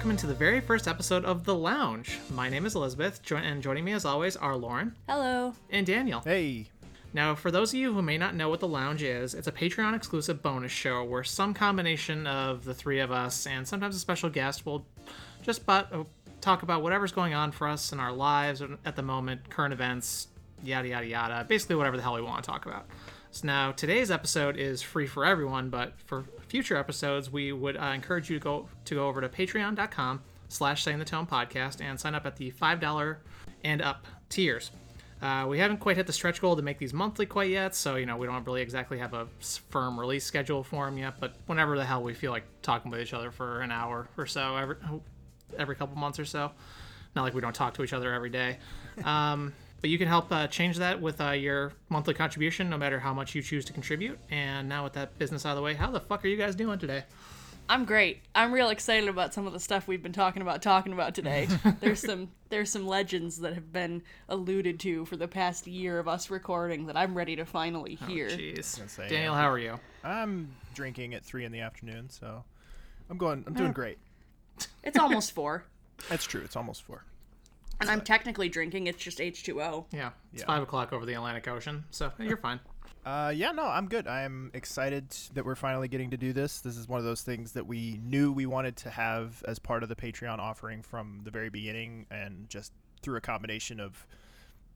Hello, everyone, and welcome into the very first episode of The Lounge. My name is Elizabeth, jo- and joining me as always are Lauren Hello. and Daniel. Hey, Now, for those of you who may not know what The Lounge is, it's a Patreon exclusive bonus show where some combination of the three of us and sometimes a special guest will just but, uh, talk about whatever's going on for us in our lives at the moment, current events, yada, yada, yada. Basically, whatever the hell we want to talk about. So now, today's episode is free for everyone, but for future episodes, we would uh, encourage you to go to go over to patreon.com slash saying the tone podcast and sign up at the $5 and up tiers. Uh, we haven't quite hit the stretch goal to make these monthly quite yet, so you know we don't really exactly have a firm release schedule for them yet. But whenever the hell we feel like talking with each other for an hour or so every every couple months or so, not like we don't talk to each other every day. Um, but you can help uh, change that with uh, your monthly contribution, no matter how much you choose to contribute. And now with that business out of the way, how the fuck are you guys doing today? I'm great. I'm real excited about some of the stuff we've been talking about talking about today. there's some there's some legends that have been alluded to for the past year of us recording that I'm ready to finally hear. Jeez, say, Daniel, how are you? I'm drinking at three in the afternoon, so I'm going. I'm doing great. it's almost 4. That's true. It's almost four. And I'm technically drinking, it's just H2O. Yeah, it's Yeah. five o'clock over the Atlantic Ocean, so you're fine. Uh, yeah, no, I'm good. I'm excited that we're finally getting to do this. This is one of those things that we knew we wanted to have as part of the Patreon offering from the very beginning, and just through a combination of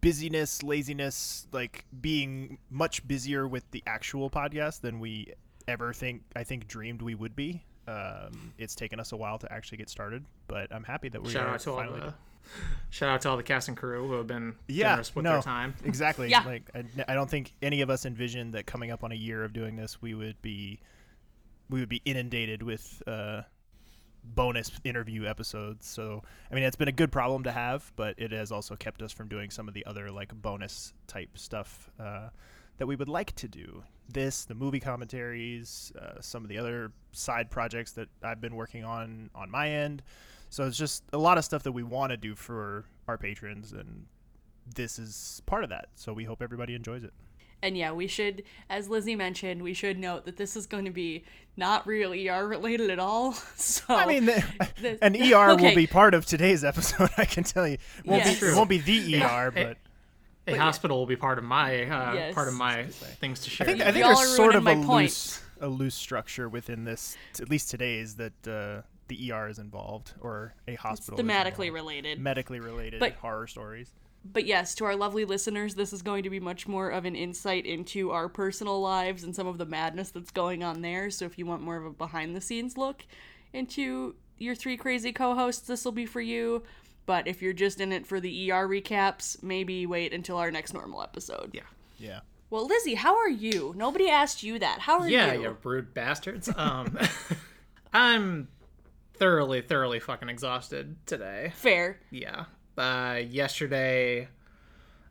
busyness, laziness, like being much busier with the actual podcast than we ever think I think dreamed we would be. Um, it's taken us a while to actually get started, but I'm happy that we Shout are out to all finally the shout out to all the cast and crew who have been yeah, generous with no, their time. exactly. Yeah. Like I, I don't think any of us envisioned that coming up on a year of doing this, we would be we would be inundated with uh, bonus interview episodes. So I mean, it's been a good problem to have, but it has also kept us from doing some of the other like bonus type stuff uh, that we would like to do. This, the movie commentaries, uh, some of the other side projects that I've been working on on my end. So it's just a lot of stuff that we want to do for our patrons, and this is part of that. So we hope everybody enjoys it. And yeah, we should, as Lizzie mentioned, we should note that this is going to be not real ER related at all. So I mean, the, the- an ER okay. will be part of today's episode. I can tell you, won't Yes. be, it won't be the ER, Hey, but A hospital will be part of my uh, Yes. part of my things to share. I think I think there's sort of a point. loose a loose structure within this. t- At least today's that uh, the ER is involved or a hospital is thematically involved. related. medically related But- horror stories. but yes, to our lovely listeners, this is going to be much more of an insight into our personal lives and some of the madness that's going on there. So if you want more of a behind the scenes look into your three crazy co hosts, this will be for you. But if you're just in it for the ER recaps, maybe wait until our next normal episode. yeah. Yeah. Well, Lizzie, how are you? Nobody asked you that. How are Yeah, you? Yeah, you rude bastards. Um, I'm thoroughly, thoroughly fucking exhausted today. Fair. Yeah. Uh, yesterday,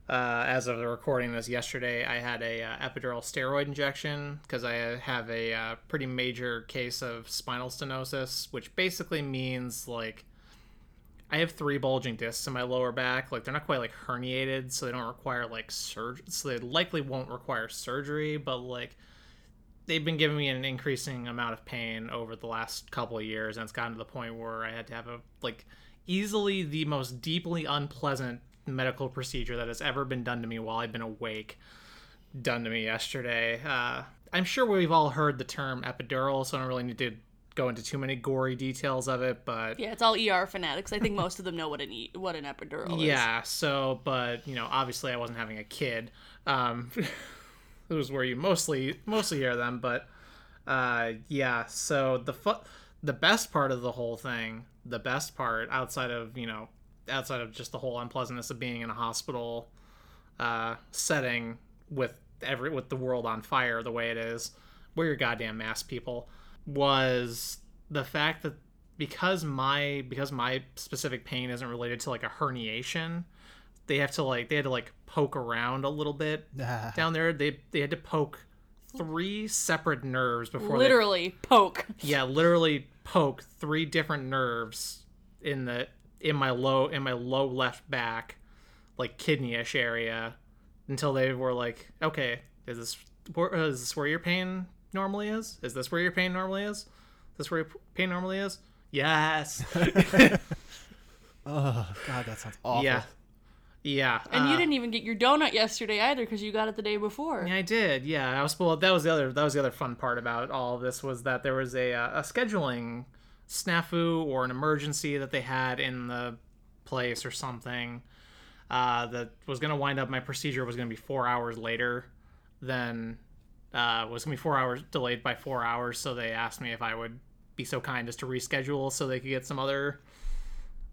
uh, as of the recording this yesterday, I had a uh, epidural steroid injection because I have a uh, pretty major case of spinal stenosis, which basically means like I have three bulging discs in my lower back. Like they're not quite like herniated, so they don't require like surgery. So they likely won't require surgery, but like they've been giving me an increasing amount of pain over the last couple of years, and it's gotten to the point where I had to have a like easily the most deeply unpleasant medical procedure that has ever been done to me while I've been awake done to me yesterday. Uh, I'm sure we've all heard the term epidural, so I don't really need to go into too many gory details of it, but Yeah, it's all ER fanatics. I think most of them know what an e- what an epidural is. yeah, so but you know, obviously I wasn't having a kid. Um was where you mostly mostly hear them, but uh yeah, so the fu- the best part of the whole thing, the best part outside of, you know, outside of just the whole unpleasantness of being in a hospital uh setting with every with the world on fire the way it is, wear your goddamn mask people, was the fact that because my because my specific pain isn't related to like a herniation they have to like they had to like poke around a little bit ah. down there they they had to poke three separate nerves before they Literally poke. yeah literally poke three different nerves in the in my low in my low left back like kidney-ish area until they were like okay is this where, is this where your pain normally is is this where your pain normally is is this where your pain normally is Yes. Oh God, that sounds awful. yeah. Yeah. And uh, you didn't even get your donut yesterday either because you got it the day before. Yeah, I did. Yeah, I was. Well, that was the other. That was the other fun part about all this was that there was a uh, a scheduling snafu or an emergency that they had in the place or something uh, that was going to wind up. My procedure was going to be four hours later than uh, was going to be four hours delayed by four hours. So they asked me if I would be so kind as to reschedule so they could get some other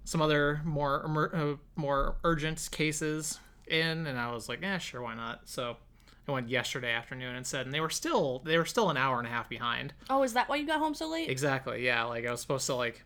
some other more emer- uh, more urgent cases in, and I was like, yeah, sure, why not? So I went yesterday afternoon and said, and they were still they were still an hour and a half behind. Oh, is that why you got home so late? Exactly, yeah. Like I was supposed to like,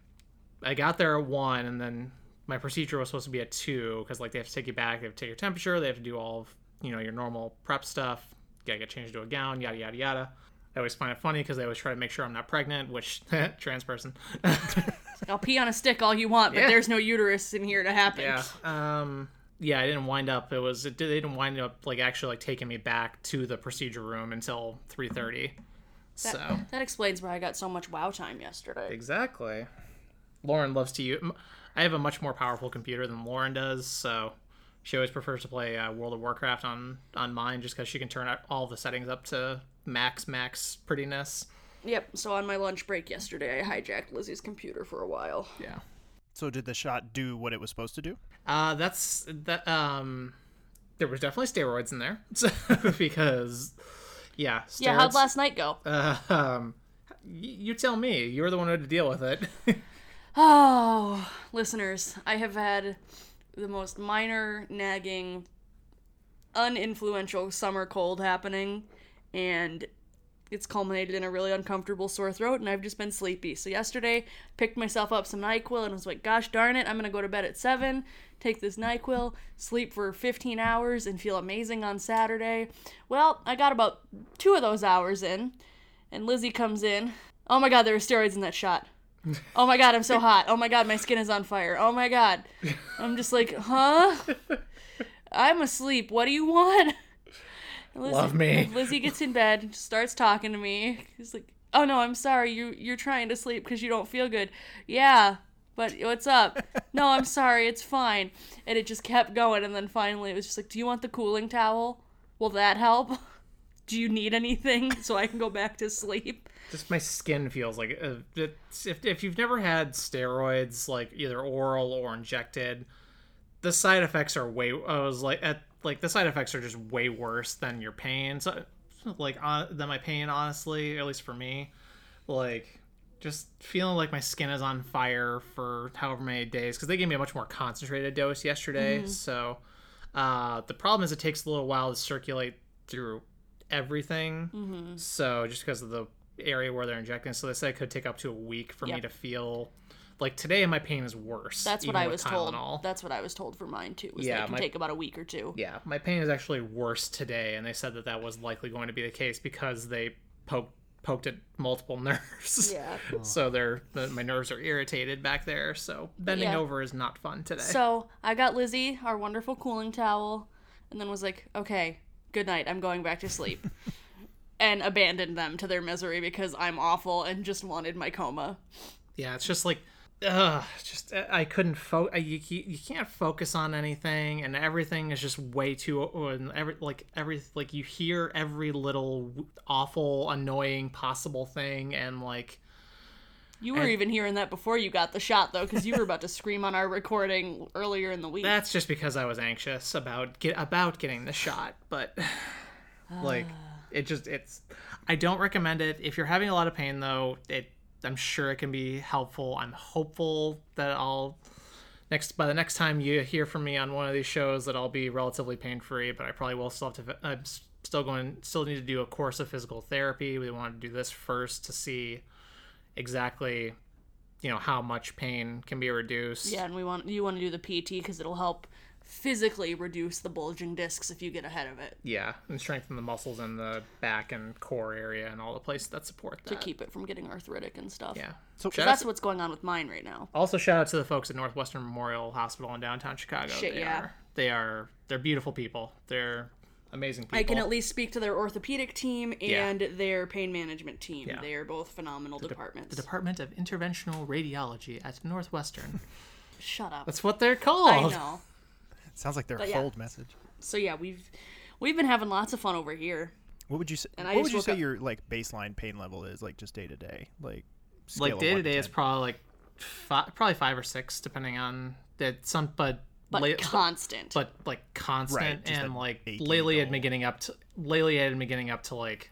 I got there at one, and then my procedure was supposed to be at two because like they have to take you back, they have to take your temperature, they have to do all of you know your normal prep stuff, you gotta get changed to a gown, yada yada yada. I always find it funny because they always try to make sure I'm not pregnant, which trans person. I'll pee on a stick all you want, but Yeah. there's no uterus in here to happen. Yeah. Um. Yeah, I didn't wind up. It was. It, they didn't wind up like actually like taking me back to the procedure room until three thirty. That, So that explains why I got so much WoW time yesterday. exactly. Lauren loves to use. I have a much more powerful computer than Lauren does, so she always prefers to play uh, World of Warcraft on on mine just because she can turn all the settings up to max max prettiness. Yep. So on my lunch break yesterday, I hijacked Lizzie's computer for a while. Yeah. So did the shot do what it was supposed to do? Uh, that's that. Um, there was definitely steroids in there, so, because yeah. Steroids, Yeah. How'd last night go? Uh, um, you tell me. You're the one who had to deal with it. Oh, listeners, I have had the most minor, nagging, uninfluential summer cold happening, and it's culminated in a really uncomfortable sore throat, and I've just been sleepy. So yesterday, picked myself up some NyQuil and was like, gosh darn it, I'm gonna go to bed at 7, take this NyQuil, sleep for 15 hours, and feel amazing on Saturday. Well, I got about two of those hours in, and Lizzie comes in. Oh my god, there were steroids in that shot. Oh my god, I'm so hot. Oh my god, my skin is on fire. Oh my god. I'm just like, huh? I'm asleep. What do you want? Lizzie, Love me. Lizzie gets in bed, and starts talking to me. He's like, "Oh no, I'm sorry. You you're trying to sleep because you don't feel good." Yeah, but what's up? no, I'm sorry. It's fine. And it just kept going, and then finally it was just like, "Do you want the cooling towel? Will that help? Do you need anything so I can go back to sleep?" Just my skin feels like uh, it's, if if you've never had steroids, like either oral or injected, the side effects are way. I was like at like the side effects are just way worse than your pain. So like uh, than my pain, honestly, at least for me. Like just feeling like my skin is on fire for however many days because they gave me a much more concentrated dose yesterday. So uh, the problem is it takes a little while to circulate through everything. Mm-hmm. So just because of the area where they're injecting, so they said it could take up to a week for me to feel like today. My pain is worse. That's what I was told. That's what I was told for mine too. Was Yeah, that it can my- take about a week or two. Yeah, my pain is actually worse today, and they said that that was likely going to be the case because they poked poked at multiple nerves. Yeah. So they're the, my nerves are irritated back there. So bending Yeah. over is not fun today. So I got Lizzie our wonderful cooling towel, and then was like, "Okay, good night. I'm going back to sleep," and abandoned them to their misery because I'm awful and just wanted my coma. yeah, it's just like, ugh, just uh, I couldn't focus. You you can't focus on anything, and everything is just way too and every like every like you hear every little awful, annoying possible thing, and like. You were even hearing that before you got the shot, though, because you were about to scream on our recording earlier in the week. That's just because I was anxious about get about getting the shot, but like it just it's I don't recommend it. If you're having a lot of pain though, it I'm sure it can be helpful. I'm hopeful that I'll next by the next time you hear from me on one of these shows that I'll be relatively pain free, but I probably will still have to I'm still going still need to do a course of physical therapy. We want to do this first to see exactly you know how much pain can be reduced. yeah, and we want you want to do the PT because it'll help physically reduce the bulging discs if you get ahead of it Yeah, and strengthen the muscles in the back and core area and all the places that support that. to keep it from getting arthritic and stuff. yeah. So- shout out That's to- what's going on with mine right now. also shout out to the folks at Northwestern Memorial Hospital in downtown Chicago. Shit, they yeah. are they are they're beautiful people. They're amazing people. I can at least speak to their orthopedic team Yeah. and their pain management team. Yeah. They are both phenomenal departments. the Department of Interventional Radiology at Northwestern. Shut up. That's what they're called. I know. Sounds like their But yeah. hold message. So yeah, we've we've been having lots of fun over here. What would you say? And I what just would you say up- your like baseline pain level is, like just day to day, like Like day to day is probably like five, probably five or six, depending on that. Some, but But la- constant. but like constant just and like eight lately had goal. been getting up to lately had been getting up to like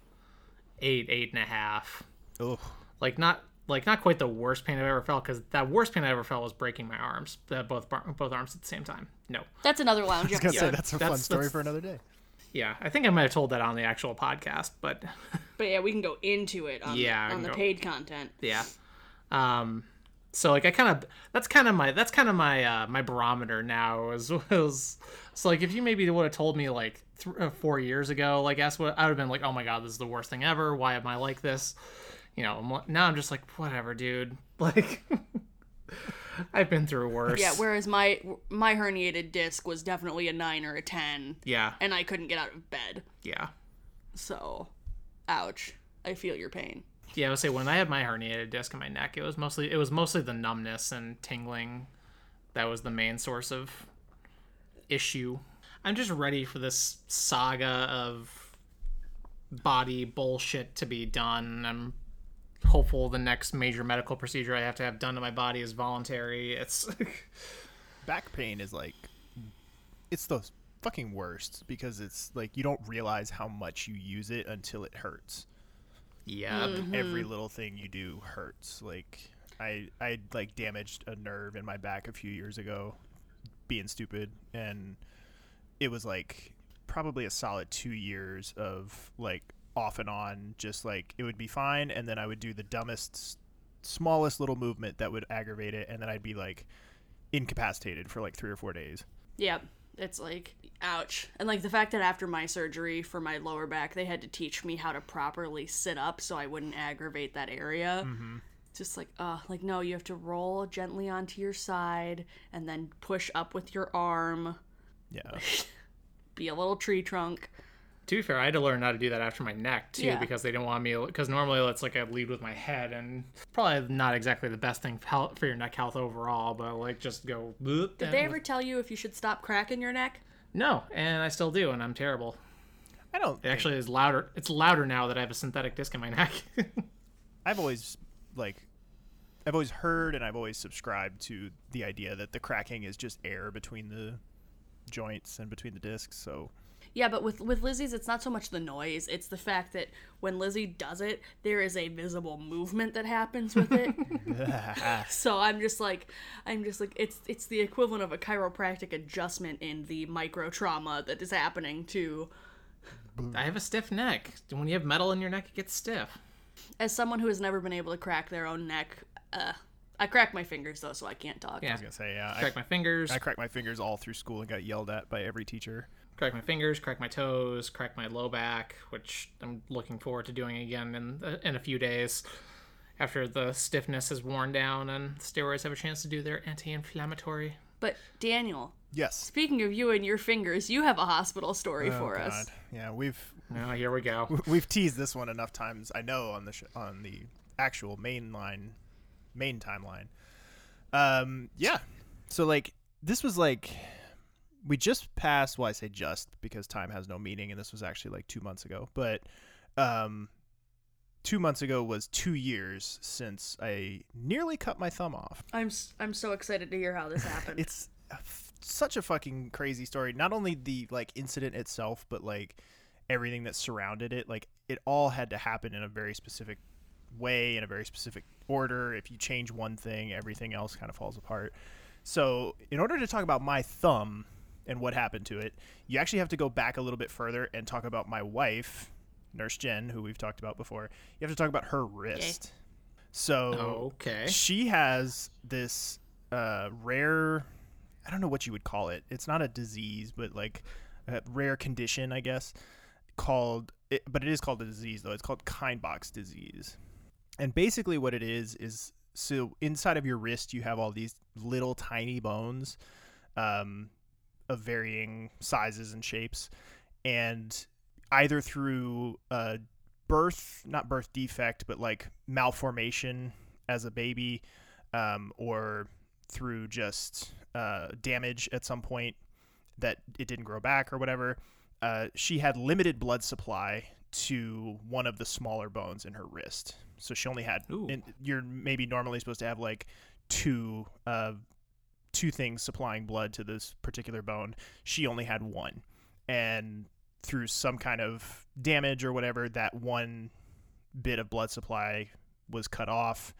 eight, eight and a half. Ugh. Like not like not quite the worst pain I've ever felt because that worst pain I ever felt was breaking my arms, uh, both both arms at the same time. No, that's another lounge I was gonna episode. say that's a fun story for another day. yeah, I think I might have told that on the actual podcast, but But yeah, we can go into it on, Yeah, I on the go- paid content. yeah. Um, so like I kind of that's kind of my that's kind of my uh, my barometer now is was so like if you maybe would have told me like th- uh, four years ago like that's what I would have been like oh my god this is the worst thing ever why am I like this you know I'm, now I'm just like whatever dude like I've been through worse Yeah, whereas my my herniated disc was definitely a nine or a ten, yeah and I couldn't get out of bed. yeah So, ouch. I feel your pain. yeah I would say when I had my herniated disc in my neck it was mostly it was mostly the numbness and tingling that was the main source of issue. I'm just ready for this saga of body bullshit to be done. I'm hopeful the next major medical procedure I have to have done to my body is voluntary. It's Back pain is like, it's the fucking worst because it's like you don't realize how much you use it until it hurts. yeah, mm-hmm. Every little thing you do hurts. Like I I like damaged a nerve in my back a few years ago, being stupid, and it was like probably a solid two years of like off and on, just like it would be fine, and then I would do the dumbest, smallest little movement that would aggravate it, and then I'd be like incapacitated for like three or four days. Yep. It's like, ouch. And like the fact that after my surgery for my lower back, they had to teach me how to properly sit up so I wouldn't aggravate that area. Just like, uh, like, no, you have to roll gently onto your side and then push up with your arm, Yeah. be a little tree trunk. To be fair, I had to learn how to do that after my neck too Yeah. because they didn't want me because normally it's like I lead with my head and probably not exactly the best thing for for your neck health overall, but like just go. Did Did they ever tell you if you should stop cracking your neck? No, and I still do, and I'm terrible. I don't. It think- actually is louder. It's louder now that I have a synthetic disc in my neck. I've always like I've always heard and I've always subscribed to the idea that the cracking is just air between the joints and between the discs. So Yeah, but with with Lizzie's, it's not so much the noise; it's the fact that when Lizzie does it, there is a visible movement that happens with it. so I'm just like, I'm just like, it's it's the equivalent of a chiropractic adjustment in the micro trauma that is happening to. I have a stiff neck. When you have metal in your neck, it gets stiff. As someone who has never been able to crack their own neck, uh, I crack my fingers though, so I can't talk. Yeah, I was gonna say yeah. crack my fingers, I, I cracked my fingers all through school and got yelled at by every teacher. Crack my fingers, crack my toes, crack my low back, which I'm looking forward to doing again in in a few days after the stiffness is worn down and steroids have a chance to do their anti-inflammatory. But Daniel, Yes. speaking of you and your fingers, you have a hospital story for Oh, us. Yeah, we've Oh, here we go. we've teased this one enough times. I know on the sh- on the actual main line, main timeline. Um, yeah. So like this was like we just passed. Well, I say just because time has no meaning, and this was actually like two months ago. But um, two months ago was two years since I nearly cut my thumb off. I'm I'm so excited to hear how this happened. It's a f- such a fucking crazy story. Not only the like incident itself, but like everything that surrounded it. Like it all had to happen in a very specific way, in a very specific order. If you change one thing, everything else kind of falls apart. So, in order to talk about my thumb and what happened to it, you actually have to go back a little bit further and talk about my wife, Nurse Jen, who we've talked about before. You have to talk about her wrist. So, Okay. she has this uh, rare i don't know what you would call it it's not a disease but like a rare condition i guess called it, but it is called a disease though it's called Kienböck's disease and basically what it is is so inside of your wrist you have all these little tiny bones um, of varying sizes and shapes and either through uh, birth, not birth defect, but like malformation as a baby, um, or through just uh, damage at some point that it didn't grow back or whatever. Uh, she had limited blood supply to one of the smaller bones in her wrist. So she only had. And you're maybe normally supposed to have like two, uh, two things supplying blood to this particular bone. She only had one, and through some kind of damage or whatever, that one bit of blood supply was cut off,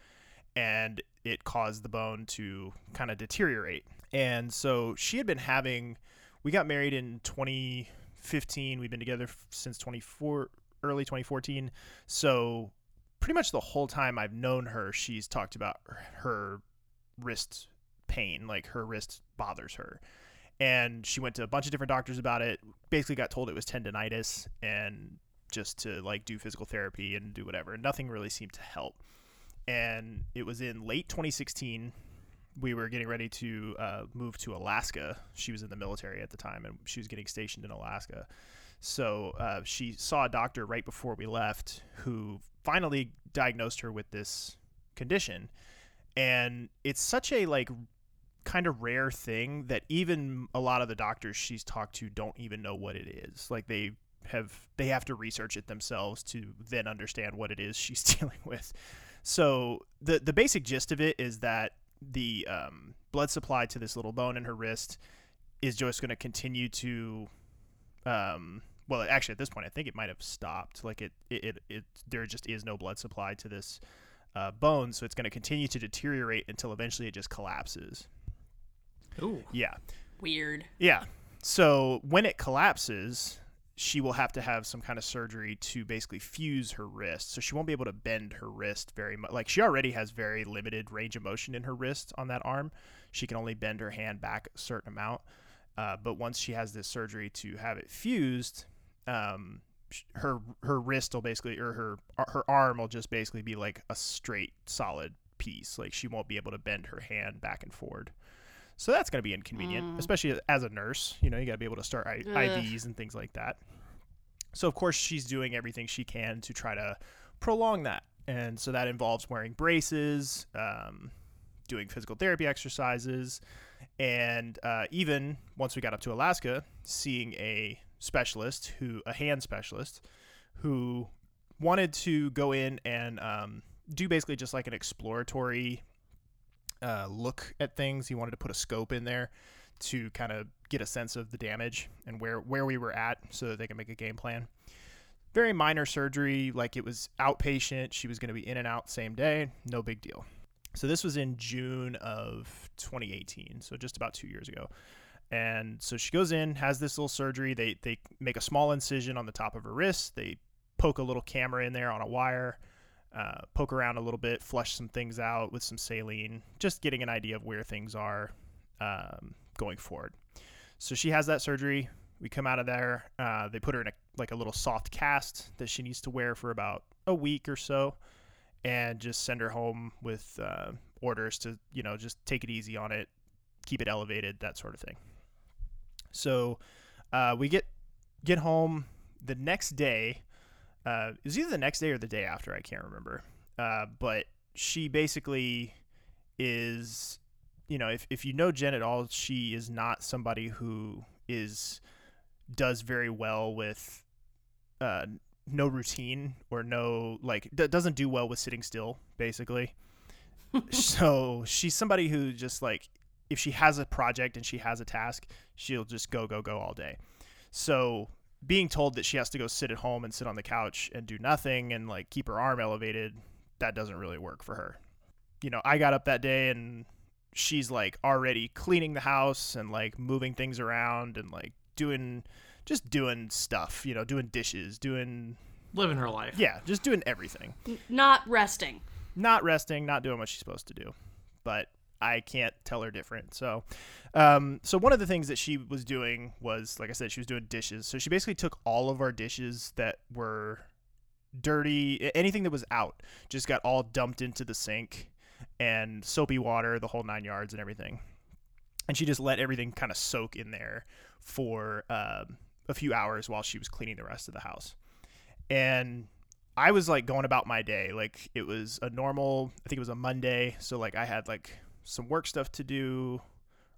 and it caused the bone to kind of deteriorate. And so she had been having. We got married in 2015. We've been together since 24 early 2014. So pretty much the whole time I've known her, she's talked about her wrist pain, like her wrist bothers her. And she went to a bunch of different doctors about it. Basically, got told it was tendonitis and just to like do physical therapy and do whatever. Nothing really seemed to help. And it was in late 2016. We were getting ready to uh, move to Alaska. She was in the military at the time, and she was getting stationed in Alaska. So uh, she saw a doctor right before we left who finally diagnosed her with this condition. And it's such a like kind of rare thing that even a lot of the doctors she's talked to don't even know what it is. Like they have they have to research it themselves to then understand what it is she's dealing with. So the the basic gist of it is that the um, blood supply to this little bone in her wrist is just going to continue to um, well actually at this point i think it might have stopped like it it, it, it there just is no blood supply to this uh, bone so it's going to continue to deteriorate until eventually it just collapses Ooh. yeah Weird. yeah so when it collapses she will have to have some kind of surgery to basically fuse her wrist so she won't be able to bend her wrist very much like she already has very limited range of motion in her wrist on that arm she can only bend her hand back a certain amount uh, but once she has this surgery to have it fused, um, her her wrist will basically or her her arm will just basically be like a straight solid piece. Like she won't be able to bend her hand back and forward. So that's going to be inconvenient, Mm. especially as a nurse. You know, you got to be able to start I- IVs and things like that. So of course she's doing everything she can to try to prolong that, and so that involves wearing braces, um, doing physical therapy exercises, and uh, even once we got up to Alaska, seeing a specialist who, a hand specialist, who wanted to go in and um, do basically just like an exploratory uh, look at things. He wanted to put a scope in there to kind of get a sense of the damage and where where we were at, so that they can make a game plan. Very minor surgery, like it was outpatient. She was going to be in and out same day, no big deal. So this was in June of 2018, so just about two years ago. And so she goes in, has this little surgery. They they make a small incision on the top of her wrist. They poke a little camera in there on a wire, uh, poke around a little bit, flush some things out with some saline, just getting an idea of where things are um, going forward. So she has that surgery. We come out of there. Uh, they put her in a like a little soft cast that she needs to wear for about a week or so and just send her home with uh, orders to you know just take it easy on it keep it elevated that sort of thing so uh, we get get home the next day uh, it was either the next day or the day after i can't remember. Uh, but she basically is you know if, if you know jen at all she is not somebody who is does very well with uh, no routine or no like d- doesn't do well with sitting still basically. So she's somebody who just like if she has a project and she has a task she'll just go go go all day. So being told that she has to go sit at home and sit on the couch and do nothing and like keep her arm elevated that doesn't really work for her you know i got up that day and she's like already cleaning the house and like moving things around and like doing just doing stuff you know doing dishes doing Living her life. yeah just doing everything not resting. not resting, not doing what she's supposed to do. But I can't tell her different. So, um, so one of the things that she was doing was, like I said, she was doing dishes. So she basically took all of our dishes that were dirty, anything that was out, just got all dumped into the sink and soapy water, the whole nine yards and everything. And she just let everything kind of soak in there for um, a few hours while she was cleaning the rest of the house. And I was like going about my day. Like it was a normal, I think it was a Monday. So like I had like some work stuff to do.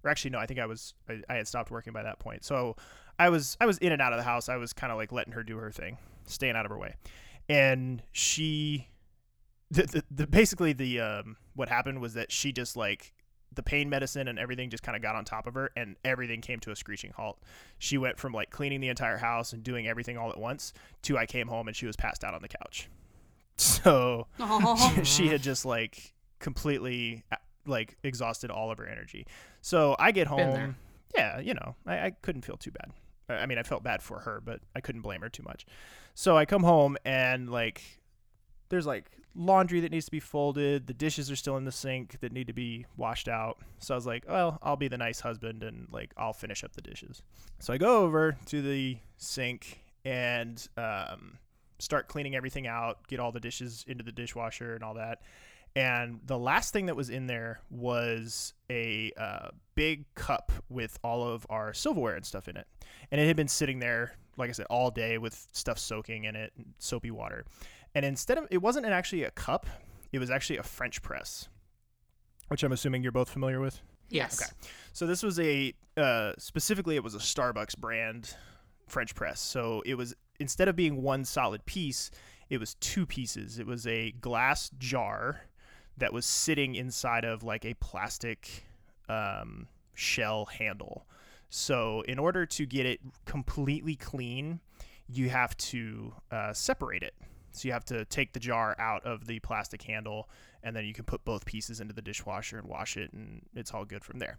Or actually, no, I think I was, I, I had stopped working by that point. So I was, I was in and out of the house. I was kind of like letting her do her thing, staying out of her way. And she, the, the, the basically the, um, what happened was that she just like the pain medicine and everything just kind of got on top of her and everything came to a screeching halt. She went from like cleaning the entire house and doing everything all at once to I came home and she was passed out on the couch. So Oh. she had just like completely like exhausted all of her energy. So I get home. Yeah, you know, I, I couldn't feel too bad. I mean, I felt bad for her, but I couldn't blame her too much. So I come home and like there's like laundry that needs to be folded. The dishes are still in the sink that need to be washed out. So I was like, well, I'll be the nice husband and like I'll finish up the dishes. So I go over to the sink and um, start cleaning everything out, get all the dishes into the dishwasher and all that. And the last thing that was in there was a uh, big cup with all of our silverware and stuff in it. And it had been sitting there, like I said, all day with stuff soaking in it, and soapy water. And instead of, it wasn't actually a cup, it was actually a French press, which I'm assuming you're both familiar with. Yes. Okay. So this was a uh, specifically it was a Starbucks brand French press. So it was instead of being one solid piece, it was two pieces. It was a glass jar that was sitting inside of like a plastic um, shell handle. So in order to get it completely clean, you have to uh, separate it. So you have to take the jar out of the plastic handle, and then you can put both pieces into the dishwasher and wash it, and it's all good from there.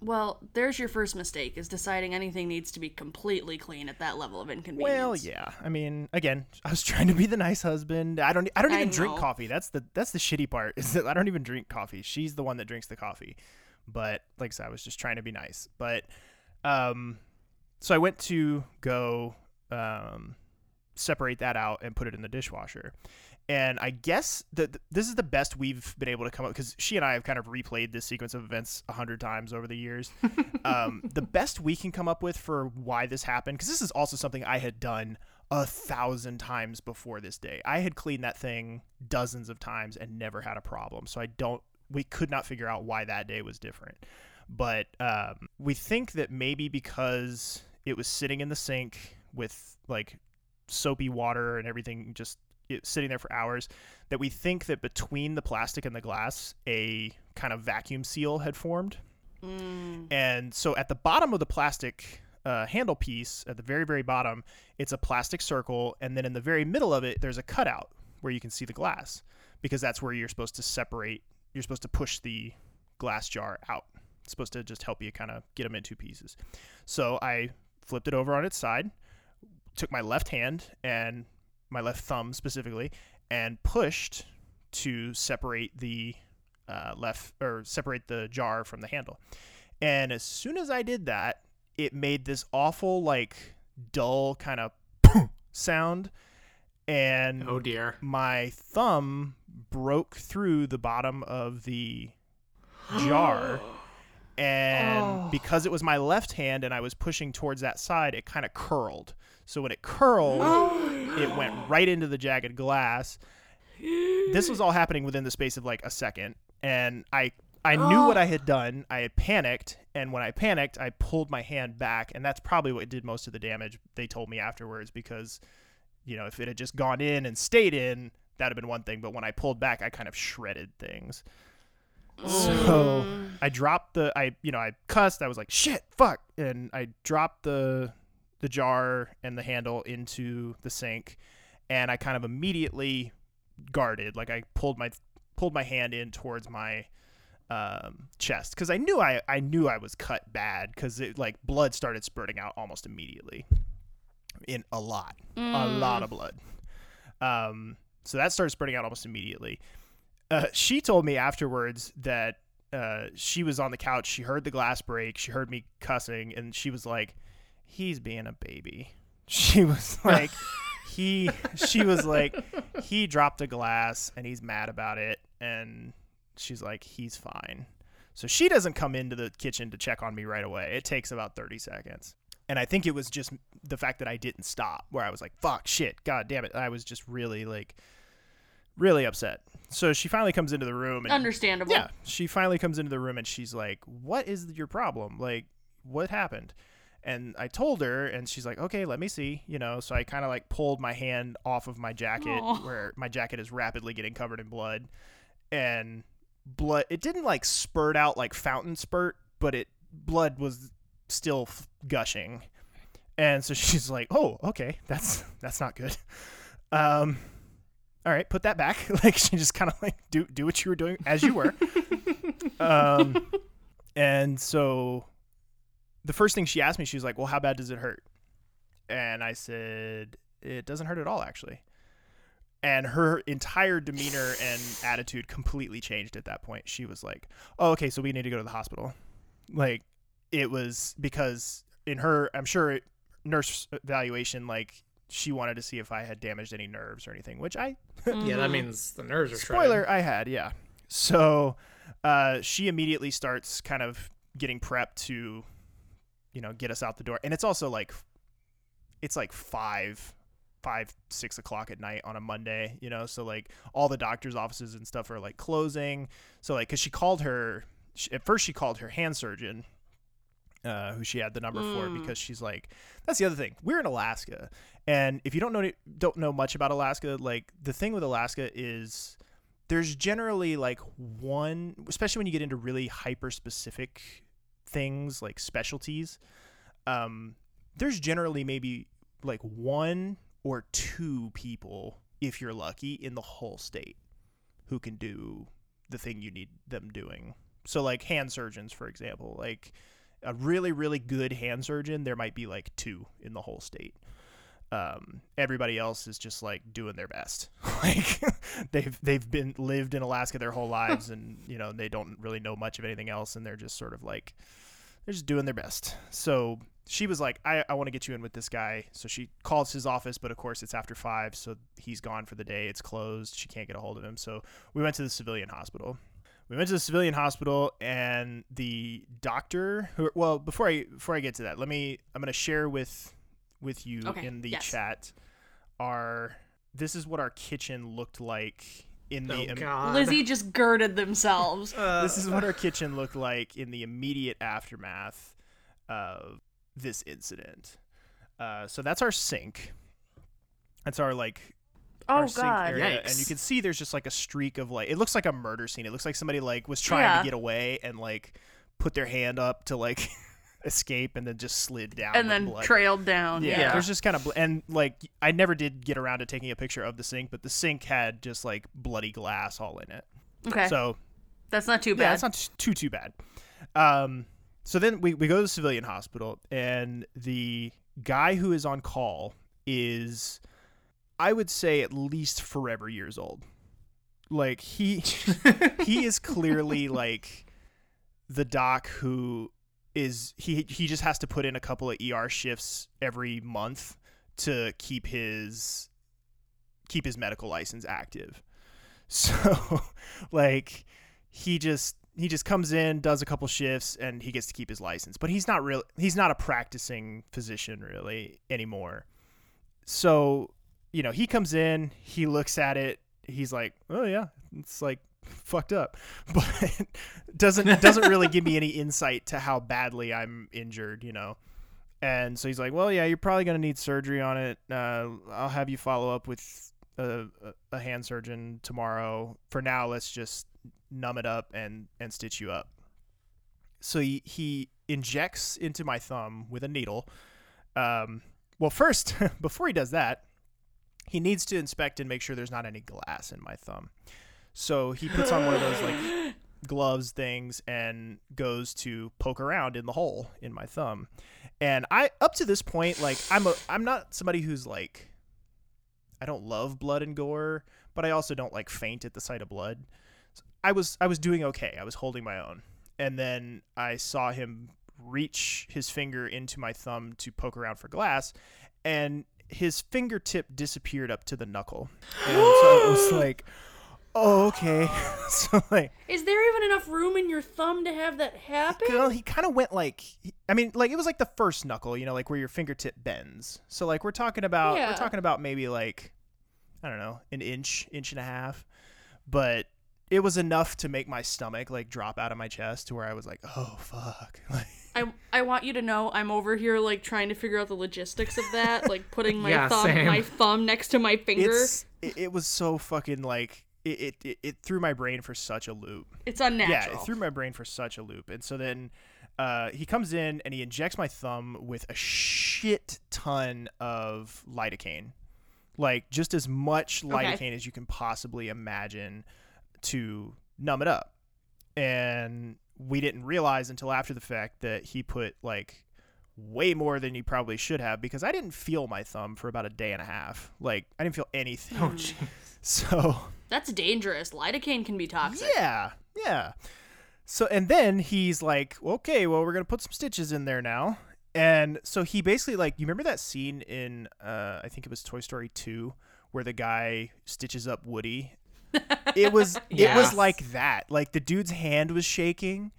Well, there's your first mistake is deciding anything needs to be completely clean at that level of inconvenience. Well, yeah. I mean, again, I was trying to be the nice husband. I don't. I don't I even drink coffee. That's the that's the shitty part. Is that I don't even drink coffee. She's the one that drinks the coffee. But like I said, I was just trying to be nice. But um, so I went to go um separate that out and put it in the dishwasher. And I guess that th- this is the best we've been able to come up because she and I have kind of replayed this sequence of events a hundred times over the years. um, the best we can come up with for why this happened, because this is also something I had done a thousand times before this day. I had cleaned that thing dozens of times and never had a problem. So I don't, we could not figure out why that day was different. But um, we think that maybe because it was sitting in the sink with like soapy water and everything just it, sitting there for hours that we think that between the plastic and the glass a kind of vacuum seal had formed. Mm. and so at the bottom of the plastic uh, handle piece at the very very bottom it's a plastic circle. And then in the very middle of it there's a cutout where you can see the glass because that's where you're supposed to separate you're supposed to push the glass jar out. It's supposed to just help you kind of get them in two pieces. So i flipped it over on its side took my left hand and my left thumb specifically and pushed to separate the uh, left or separate the jar from the handle. And as soon as I did that, it made this awful like dull kind of sound and Oh dear. my thumb broke through the bottom of the jar and Oh. because it was my left hand and I was pushing towards that side, it kind of curled. So when it curled, it went right into the jagged glass. This was all happening within the space of like a second, and I I knew what I had done. I had panicked, and when I panicked, I pulled my hand back, and that's probably what did most of the damage. They told me afterwards because, you know, if it had just gone in and stayed in, that'd have been one thing. But when I pulled back, I kind of shredded things. So oh. I dropped the I you know I cussed. I was like shit, fuck, and I dropped the the jar and the handle into the sink, and I kind of immediately guarded. Like I pulled my pulled my hand in towards my um, chest because I knew I I knew I was cut bad because it like blood started spurting out almost immediately, in a lot, a lot of blood. Um, so that started spurting out almost immediately. Uh, she told me afterwards that uh, she was on the couch. She heard the glass break. She heard me cussing, and she was like, "He's being a baby." She was like, "He." She was like, "He dropped a glass, and he's mad about it." And she's like, "He's fine." So she doesn't come into the kitchen to check on me right away. It takes about thirty seconds. and I think it was just the fact that I didn't stop, where I was like, "Fuck, shit, god damn it!" I was just really like, really upset. So she finally comes into the room, and Understandable. yeah, she finally comes into the room, and she's like, "What is your problem? Like, what happened?" And I told her, and she's like, "Okay, let me see." You know, so I kind of like pulled my hand off of my jacket, Aw. where my jacket is rapidly getting covered in blood, and blood. It didn't like spurt out like fountain spurt, but it blood was still f- gushing. And so she's like, "Oh, okay, that's that's not good." Um, all right, put that back. like she just kind of like do do what you were doing as you were. um, and so the first thing she asked me, she was like, "Well, how bad does it hurt?" And I said, "It doesn't hurt at all, actually." And her entire demeanor and attitude completely changed at that point. She was like, "Oh, okay, so we need to go to the hospital." Like it was because in her, I'm sure nurse evaluation, like she wanted to see if I had damaged any nerves or anything, which I Yeah, that means the nerves are Spoiler, shredded. I had, yeah. So uh, she immediately starts kind of getting prepped to, you know, get us out the door. And it's also like, it's like five, five, six o'clock at night on a Monday, you know? So like all the doctor's offices and stuff are like closing. So like, cause she called her, she, at first she called her hand surgeon. Uh, who she had the number for Mm. because she's like that's the other thing we're in Alaska and if you don't know don't know much about Alaska like the thing with Alaska is there's generally like one especially when you get into really hyper specific things like specialties um there's generally maybe like one or two people if you're lucky in the whole state who can do the thing you need them doing. So like hand surgeons for example like a really really good hand surgeon there might be like two in the whole state um, everybody else is just like doing their best. like they've they've been lived in Alaska their whole lives, and you know they don't really know much of anything else, and they're just sort of like they're just doing their best. So she was like, I, I want to get you in with this guy. So she calls his office, but of course it's after five, so he's gone for the day. It's closed. She can't get a hold of him. So we went to the civilian hospital. We went to the civilian hospital, and the doctor. Who, well, before I before I get to that, let me. I'm going to share with with you Okay, in the yes. chat. are this is what our kitchen looked like in Oh the god. Lizzie just girded themselves. Uh, this is what our kitchen looked like in the immediate aftermath of this incident. Uh, so that's our sink. That's our like our oh sink god. area, and you can see there's just like a streak of like it looks like a murder scene. It looks like somebody like was trying Yeah. to get away and like put their hand up to like escape and then just slid down And then blood. trailed down. Yeah, Yeah. there's just kind of bl- and like I never did get around to taking a picture of the sink, but the sink had just like bloody glass all in it. Okay. So That's not too yeah, bad. it's not t- too too bad. Um, so then we, we go to the civilian hospital, and the guy who is on call is, I would say, at least forever years old. Like he he is clearly like the doc who is he he just has to put in a couple of ER shifts every month to keep his keep his medical license active. So like he just he just comes in, does a couple shifts, and he gets to keep his license. But he's not real. He's not a practicing physician really anymore. So you know, he comes in, he looks at it, he's like, "Oh yeah, it's like fucked up," but doesn't doesn't really give me any insight to how badly I'm injured. You know. And so he's like, "Well, yeah, you're probably gonna need surgery on it. Uh, I'll have you follow up with a, a- hand surgeon tomorrow. For now, let's just numb it up and and stitch you up." So he, he injects into my thumb with a needle. Um, well, first, before he does that, he needs to inspect and make sure there's not any glass in my thumb. So he puts on one of those like gloves things and goes to poke around in the hole in my thumb. And I up to this point like I'm a I'm not somebody who's like I don't love blood and gore, but I also don't like faint at the sight of blood. I was I was doing okay. I was holding my own. And then I saw him reach his finger into my thumb to poke around for glass and his fingertip disappeared up to the knuckle. And so it was like oh, okay. so like, Is there even enough room in your thumb to have that happen? well, he kind of went like, I mean, like it was like the first knuckle, you know, like where your fingertip bends. So like we're talking about, Yeah. we're talking about maybe like, I don't know, an inch, inch and a half, but it was enough to make my stomach like drop out of my chest to where I was like, oh fuck. Like, I I want you to know I'm over here like trying to figure out the logistics of that, like putting my Yeah, thumb same. my thumb next to my finger. it's it, it was so fucking like it, it, it, threw my brain for such a loop. It's unnatural. Yeah, it threw my brain for such a loop. And so then uh, he comes in and he injects my thumb with a shit ton of lidocaine. Like just as much lidocaine as you can possibly imagine to numb it up. And we didn't realize until after the fact that he put like way more than he probably should have because I didn't feel my thumb for about a day and a half. Like I didn't feel anything. Oh, jeez. So That's dangerous. Lidocaine can be toxic. yeah, yeah. So and then he's like, okay, well we're gonna put some stitches in there now. And so he basically like, you remember that scene in uh, I think it was Toy Story two where the guy stitches up Woody. It was it was like that. Like the dude's hand was shaking.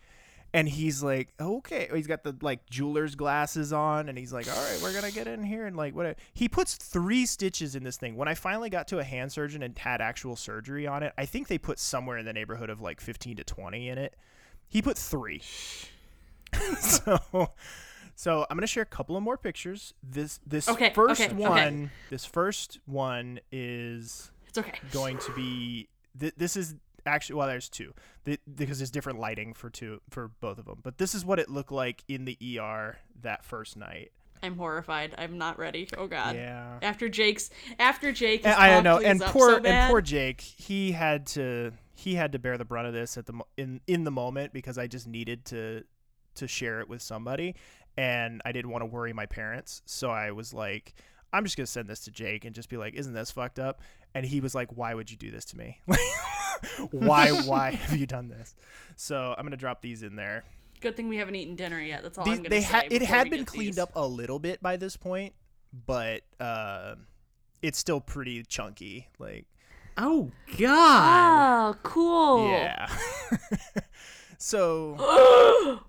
And he's like, okay. He's got the like jeweler's glasses on, and he's like, all right, we're gonna get in here and like what? He puts three stitches in this thing. When I finally got to a hand surgeon and had actual surgery on it, I think they put somewhere in the neighborhood of like fifteen to twenty in it. He put three. so, so I'm gonna share a couple of more pictures. This this Okay, first okay, okay. one, this first one is It's okay. going to be th- this is actually well there's two th- because there's different lighting for two for both of them but this is what it looked like in the er that first night I'm horrified. I'm not ready. Oh god. yeah After Jake's after Jake and i know and poor so and poor jake he had to he had to bear the brunt of this at the in in the moment because i just needed to to share it with somebody and i didn't want to worry my parents so i was like i'm just gonna send this to jake and just be like isn't this fucked up and he was like why would you do this to me why why have you done this so i'm gonna drop these in there Good thing we haven't eaten dinner yet. That's all these, I'm gonna they say. ha- it had been cleaned these. up a little bit by this point but uh it's still pretty chunky like Oh God. Oh, cool. Yeah. so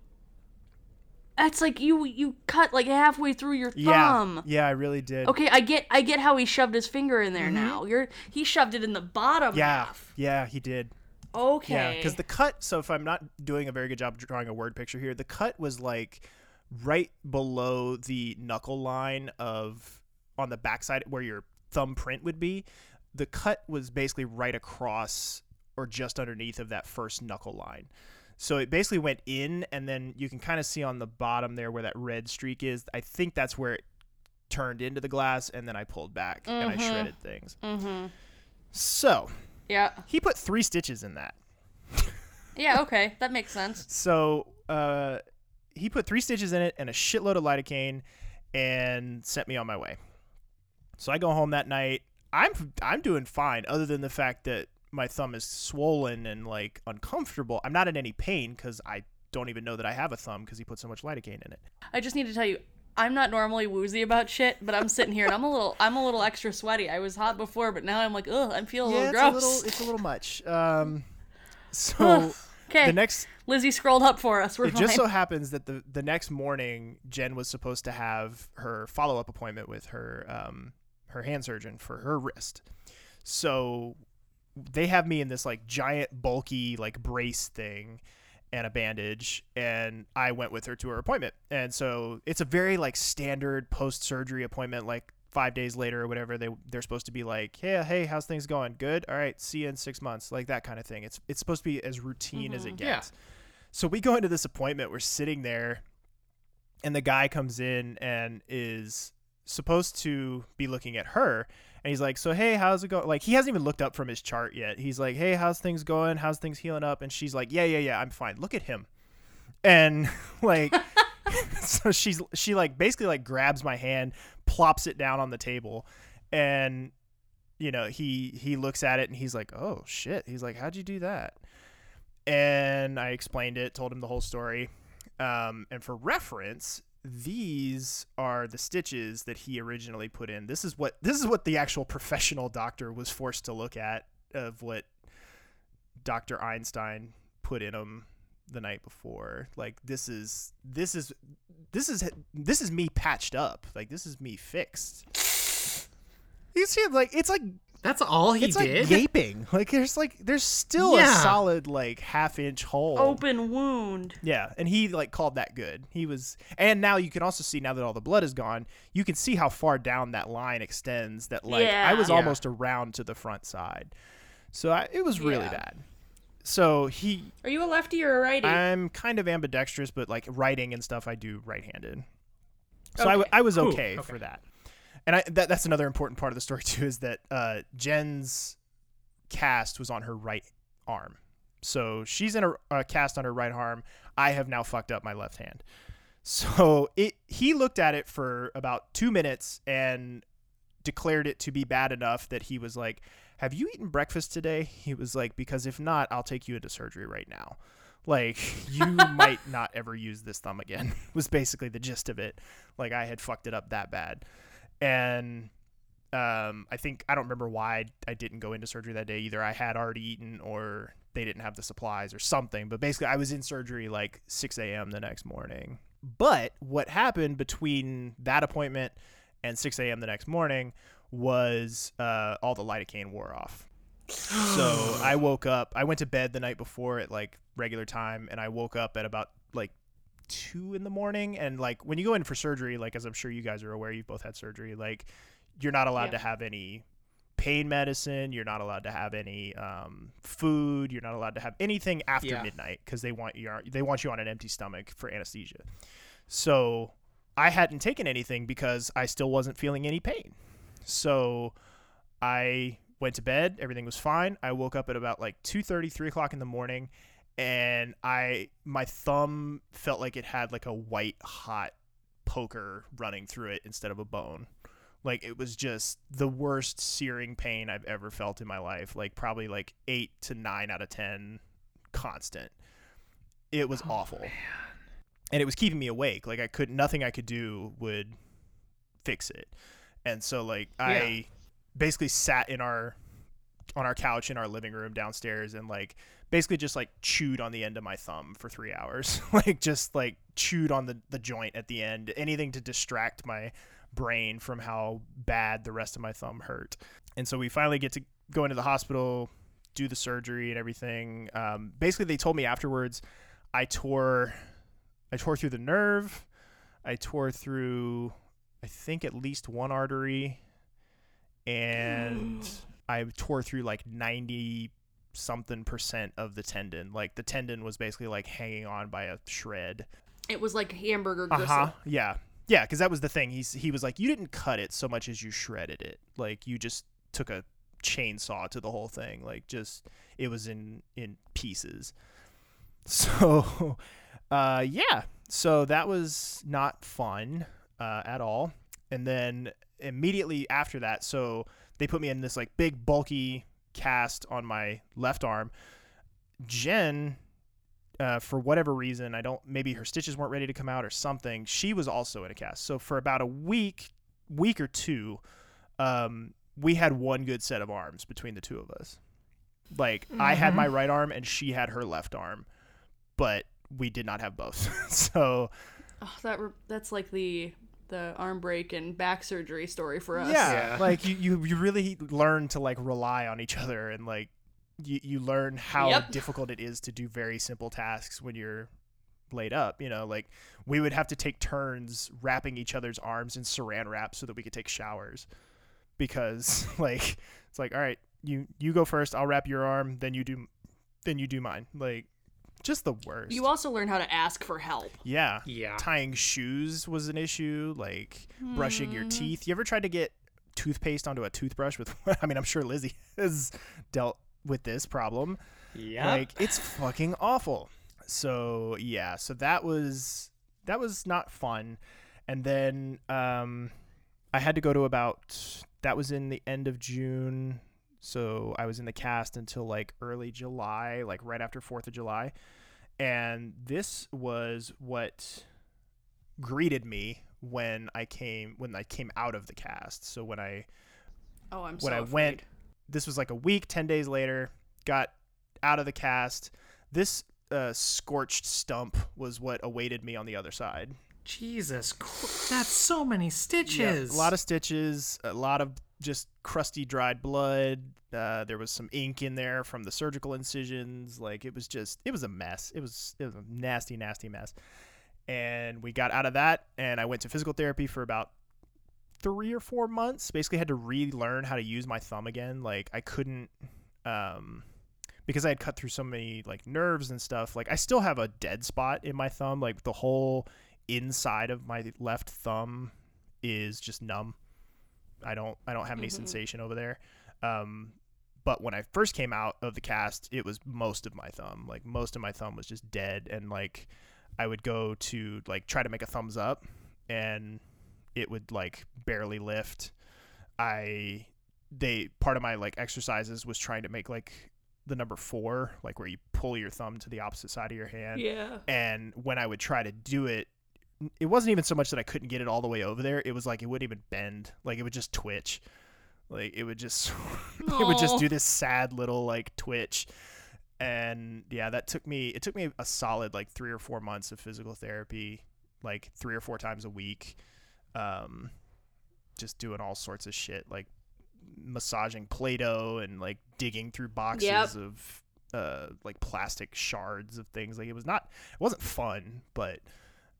That's like you you cut like halfway through your thumb. yeah, yeah, I really did. Okay, I get I get how he shoved his finger in there now. You're he shoved it in the bottom Mm-hmm. Yeah, half. yeah, he did. Okay. Yeah, because the cut. So if I'm not doing a very good job drawing a word picture here, the cut was like right below the knuckle line of on the backside where your thumbprint would be. The cut was basically right across or just underneath of that first knuckle line. So it basically went in, and then you can kind of see on the bottom there where that red streak is. I think that's where it turned into the glass, and then I pulled back and I Mhm. shredded things. mm-hmm. So Yeah. he put three stitches in that. Yeah, okay. That makes sense. So uh, he put three stitches in it and a shitload of lidocaine, and sent me on my way. So I go home that night. I'm I'm doing fine, other than the fact that my thumb is swollen and like uncomfortable. I'm not in any pain because I don't even know that I have a thumb because he put so much lidocaine in it. I just need to tell you I'm not normally woozy about shit, but I'm sitting here and I'm a little I'm a little extra sweaty. I was hot before, but now I'm like, ugh, I'm feeling a yeah, little it's gross. a little it's a little much. Um, so okay. the next Lizzie scrolled up for us. We're it fine. just so happens that the the next morning Jen was supposed to have her follow up appointment with her um her hand surgeon for her wrist. So they have me in this like giant bulky like brace thing and a bandage and I went with her to her appointment. And so it's a very like standard post surgery appointment like 5 days later or whatever they they're supposed to be like, "Hey, uh, hey, how's things going? Good? All right, see you in 6 months." Like that kind of thing. It's it's supposed to be as routine as it mm-hmm. Yeah. gets. So we go into this appointment, we're sitting there and the guy comes in and is supposed to be looking at her and he's like so hey how's it going like he hasn't even looked up from his chart yet. He's like hey how's things going? How's things healing up? And she's like yeah yeah yeah i'm fine. Look at him. And like so she's she like basically like grabs my hand plops it down on the table and you know he he looks at it and he's like oh shit. He's like how'd you do that? And i explained it told him the whole story. Um, and for reference, these are the stitches that he originally put in. This is what this is what the actual professional doctor was forced to look at of what Dr. Einstein put in him the night before. Like this is this is this is this is me patched up. Like this is me fixed. You see, like it's like That's all he it's did. like gaping. Like there's like there's still Yeah. a solid like half inch hole. Open wound. Yeah, and he like called that good. He was, and now you can also see now that all the blood is gone, you can see how far down that line extends. That like I was Yeah. Yeah. almost around to the front side, so I, it was really Yeah. bad. So he, Are you a lefty or a righty? I'm kind of ambidextrous, but like writing and stuff, I do right-handed. So I, w- Okay. I was Ooh, okay, okay. for that. And I that, that's another important part of the story too is that uh, Jen's cast was on her right arm. So she's in a, a cast on her right arm. I have now fucked up my left hand. So it he looked at it for about two minutes and declared it to be bad enough that he was like, "Have you eaten breakfast today?" He was like, "Because if not, I'll take you into surgery right now." Like you might not ever use this thumb again. Was basically the gist of it. Like I had fucked it up that bad, and um, I think I don't remember why I didn't go into surgery that day. Either I had already eaten or they didn't have the supplies or something. But basically, I was in surgery like 6 a.m. the next morning. But what happened between that appointment and 6 a.m. the next morning was uh, all the lidocaine wore off. So I woke up. I went to bed the night before at like regular time, and I woke up at about like two in the morning. And like when you go in for surgery, like as I'm sure you guys are aware, you've both had surgery. Like you're not allowed Yeah. to have any pain medicine. You're not allowed to have any um, food. You're not allowed to have anything after Yeah. midnight because they want you they want you on an empty stomach for anesthesia. So I hadn't taken anything because I still wasn't feeling any pain. So I went to bed. Everything was fine. I woke up at about like 2.30, 3 o'clock in the morning, and I my thumb felt like it had like a white hot poker running through it instead of a bone. Like it was just the worst searing pain I've ever felt in my life. Like probably like eight to nine out of ten, constant. It was oh, awful, and it was keeping me awake. Like I could nothing I could do would fix it, and so like I basically sat in our on our couch in our living room downstairs and like basically just like chewed on the end of my thumb for three hours. Like just like chewed on the, the joint at the end. Anything to distract my brain from how bad the rest of my thumb hurt. And so we finally get to go into the hospital do the surgery and everything. Um, basically they told me afterwards i tore i tore through the nerve. I tore through i think at least one artery. And I tore through like 90 something percent of the tendon. Like the tendon was basically like hanging on by a shred. It was like hamburger gristle. Uh-huh. Yeah. Yeah, cuz that was the thing. He's he was like you didn't cut it so much as you shredded it. Like you just took a chainsaw to the whole thing. Like just it was in in pieces. So uh yeah. So that was not fun uh at all. And then immediately after that, so they put me in this like big bulky cast on my left arm. Jen, uh, for whatever reason, I don't maybe her stitches weren't ready to come out or something. She was also in a cast. So for about a week, week or two, um, we had one good set of arms between the two of us. Like I had my right arm and she had her left arm, but we did not have both. so Oh, that re- that's like the the arm break and back surgery story for us. Yeah, Yeah. like you, you, you really learn to like rely on each other and like you, you learn how Yep. difficult it is to do very simple tasks when you're laid up. You know, like we would have to take turns wrapping each other's arms in saran wrap so that we could take showers because like it's like all right, you you go first, I'll wrap your arm, then you do then you do mine. Like just the worst. You also learn how to ask for help. yeah. Yeah. Tying shoes was an issue, like brushing your teeth. You ever tried to get toothpaste onto a toothbrush with I mean, I'm sure Lizzie has dealt with this problem. Yeah. Like it's fucking awful. So, yeah, so that was that was not fun. And then um I had to go to about that was in the end of June. So I was in the cast until like early July, like right after 4th of July. And this was what greeted me when I came when I came out of the cast. So when I Oh, I'm when so I afraid. went, this was like a week, 10 days later, got out of the cast. This uh, scorched stump was what awaited me on the other side. Jesus, Chr- that's so many stitches. Yeah, stitches. a lot of stitches, a lot of just crusty dried blood. Uh, there was some ink in there from the surgical incisions. Like it was just, it was a mess. It was, it was a nasty, nasty mess. And we got out of that, and I went to physical therapy for about three or four months. Basically, had to relearn how to use my thumb again. Like I couldn't, um, because I had cut through so many like nerves and stuff. Like I still have a dead spot in my thumb. Like the whole inside of my left thumb is just numb. I don't I don't have any Mhm. sensation over there. Um, but when I first came out of the cast, it was most of my thumb. Like most of my thumb was just dead, and like I would go to like try to make a thumbs up, and it would like barely lift. I they part of my like exercises was trying to make like the number four, like where you pull your thumb to the opposite side of your hand Yeah. and when I would try to do it, it wasn't even so much that I couldn't get it all the way over there. It was like it wouldn't even bend. Like it would just twitch. Like it would just it would just do this sad little like twitch. And yeah, that took me it took me a solid like 3 or 4 months of physical therapy, like 3 or 4 times a week. Um just doing all sorts of shit like massaging play-doh and like digging through boxes Yep. of uh like plastic shards of things like it was not it wasn't fun but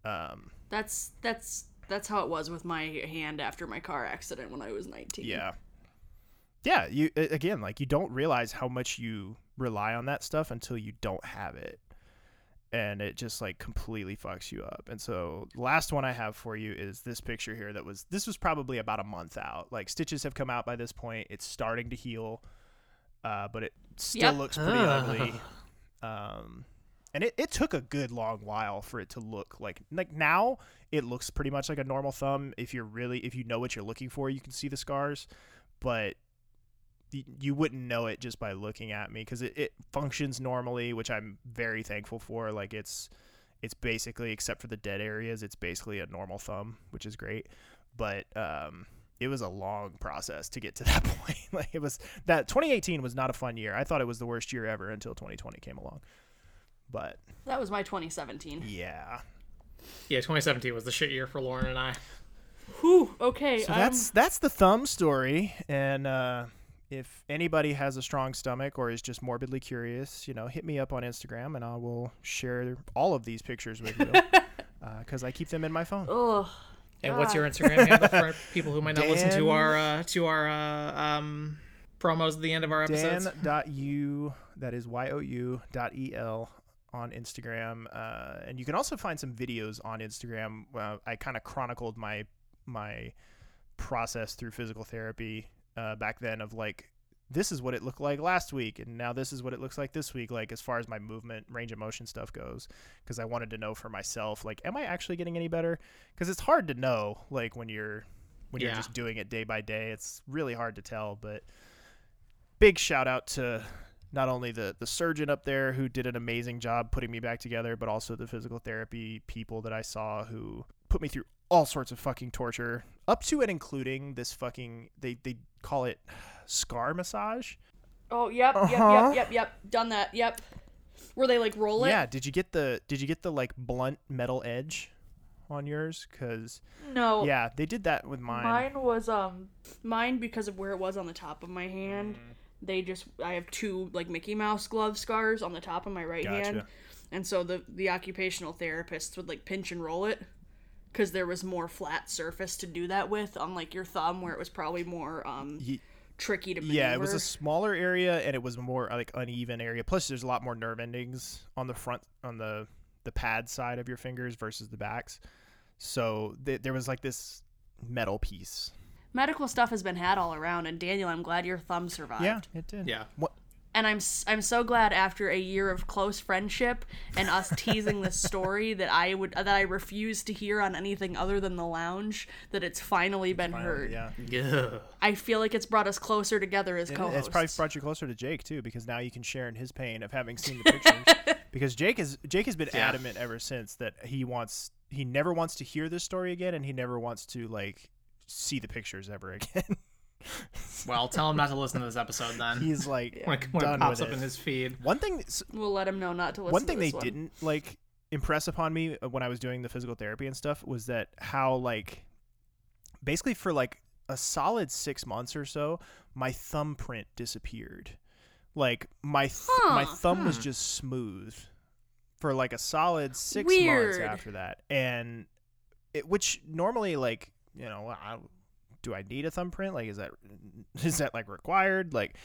um That's that's that's how it was with my hand after my car accident when I was 19. yeah. Yeah you again like you don't realize how much you rely on that stuff until you don't have it. And it just like completely fucks you up. And so last one i have for you is this picture here that was this was probably about a month out. Like stitches have come out by this point. It's starting to heal uh, but it still Yep. looks pretty ugly. Um and it, it took a good long while for it to look like like now it looks pretty much like a normal thumb. If you're really if you know what you're looking for you can see the scars. But you wouldn't know it just by looking at me because it, it functions normally which i'm very thankful for. Like it's it's basically except for the dead areas it's basically a normal thumb which is great. But um it was a long process to get to that point. Like it was that 2018 was not a fun year. I thought it was the worst year ever until 2020 came along but That was my 2017. yeah Yeah, 2017 was the shit year for Lauren and I. Whew. Okay. So I'm- that's that's the thumb story, and uh, if anybody has a strong stomach or is just morbidly curious, you know, hit me up on Instagram, and I will share all of these pictures with you because I keep them in my phone. Ugh. And what's your Instagram handle for people who might not listen to our uh, to our uh, um, promos at the end of our episodes? Dan.u, that is Y O U dot E L on Instagram. Uh, and you can also find some videos on Instagram. Uh, I kind of chronicled my my process through physical therapy uh, back then of like, this is what it looked like last week, and now this is what it looks like this week, like as far as my movement, range of motion stuff goes. Because I wanted to know for myself, like, am I actually getting any better? Because it's hard to know, like, when you're when you're just doing it day by day. It's really hard to tell, but big shout out to not only the the surgeon up there who did an amazing job putting me back together, but also the physical therapy people that I saw who put me through all sorts of fucking torture, up to and including this fucking they they call it scar massage. Oh, yep, yep, Uh-huh. yep, yep, yep. Done that. Yep. Where they like roll it? Yeah, did you get the did you get the like blunt metal edge on yours? Cause No. yeah, they did that with mine. Mine was um mine because of where it was on the top of my hand. They just I have two like Mickey Mouse glove scars on the top of my right hand, and so the the occupational therapists would like pinch and roll it because there was more flat surface to do that with, on like your thumb where it was probably more um Ye- tricky to maneuver. Yeah, it was a smaller area and it was more like uneven area. Plus, there's a lot more nerve endings on the front on the the pad side of your fingers versus the backs. So th- there was like this metal piece. Medical stuff has been had all around, and Daniel, I'm glad your thumb survived. Yeah, it did. Yeah. What? and I'm s- I'm so glad after a year of close friendship and us teasing this story that I would that I refuse to hear on anything other than the lounge that it's finally been heard. Yeah, Ugh. I feel like it's brought us closer together as And co-hosts. it's probably brought you closer to Jake too, because now you can share in his pain of having seen the pictures. because Jake is Jake has been Yeah. adamant ever since that he wants he never wants to hear this story again, and he never wants to like see the pictures ever again. Well, tell him not to listen to this episode then. He's like when it, when it done pops with up it. in his feed. One thing, We'll let him know not to listen. one thing to they one. didn't like impress upon me uh, when I was doing the physical therapy and stuff was that how like basically for like a solid six months or so, my thumbprint disappeared. Like my th- my Huh. thumb was Hmm. just smooth for like a solid six Weird. months after that, and it, which normally like you know I, do I need a thumbprint? Like is that is that like required? Like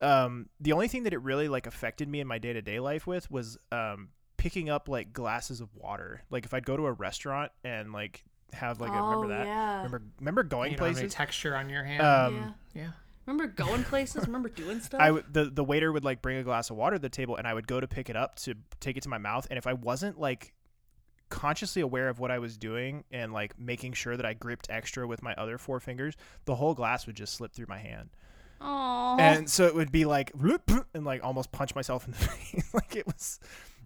um the only thing that it really like affected me in my day-to-day life with was um picking up like glasses of water. Like if I'd go to a restaurant and like have like a, oh, remember that? Yeah. Remember remember going You don't have any places? texture on your hand. Um yeah. yeah. Remember going places? Remember doing stuff? I the the waiter would like bring a glass of water to the table and I would go to pick it up to take it to my mouth and if I wasn't like consciously aware of what I was doing and like making sure that I gripped extra with my other four fingers, the whole glass would just slip through my hand. Aww. And so it would be like and like almost punch myself in the face. like it was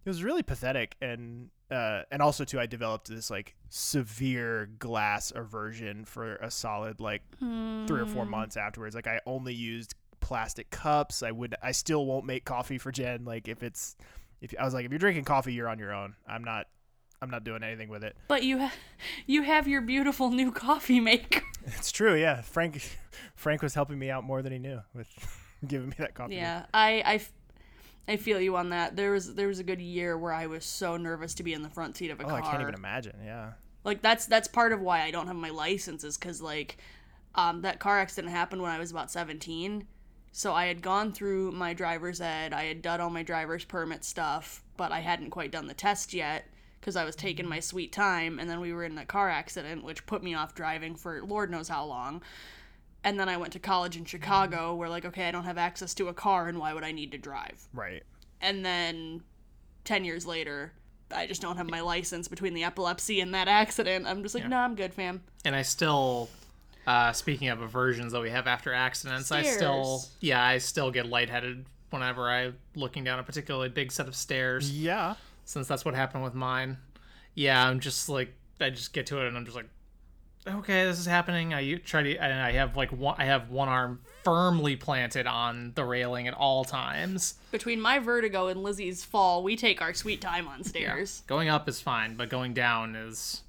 it was really pathetic and uh and also too I developed this like severe glass aversion for a solid like three or four Hmm. months afterwards. Like I only used plastic cups. I would I still won't make coffee for Jen. Like if it's if I was like if you're drinking coffee, you're on your own. I'm not I'm not doing anything with it. But you, ha- you have your beautiful new coffee maker. It's true, yeah. Frank Frank was helping me out more than he knew with giving me that coffee. Yeah, I, I, f- I feel you on that. There was there was a good year where I was so nervous to be in the front seat of a Oh, car. I can't even imagine. Yeah. Like that's that's part of why I don't have my license is because like, um, that car accident happened when I was about seventeen. So I had gone through my driver's ed, I had done all my driver's permit stuff, but I hadn't quite done the test yet because I was taking my sweet time. And then we were in a car accident, which put me off driving for Lord knows how long. And then I went to college in Chicago, where like, okay, I don't have access to a car, and why would I need to drive? Right. and then 10 years later i just don't have my license between the epilepsy and that accident i'm just like no i'm good fam And I still, uh, speaking of aversions that we have after accidents, I still, yeah, I still get lightheaded whenever I'm looking down a particularly big set of stairs, Yeah. Since that's what happened with mine. Yeah, I'm just like, I just get to it and I'm just like, okay, this is happening. I try to, and I have like one, I have one arm firmly planted on the railing at all times. between my vertigo and lizzie's fall we take our sweet time on Yeah. stairs Going up is fine, but going down is.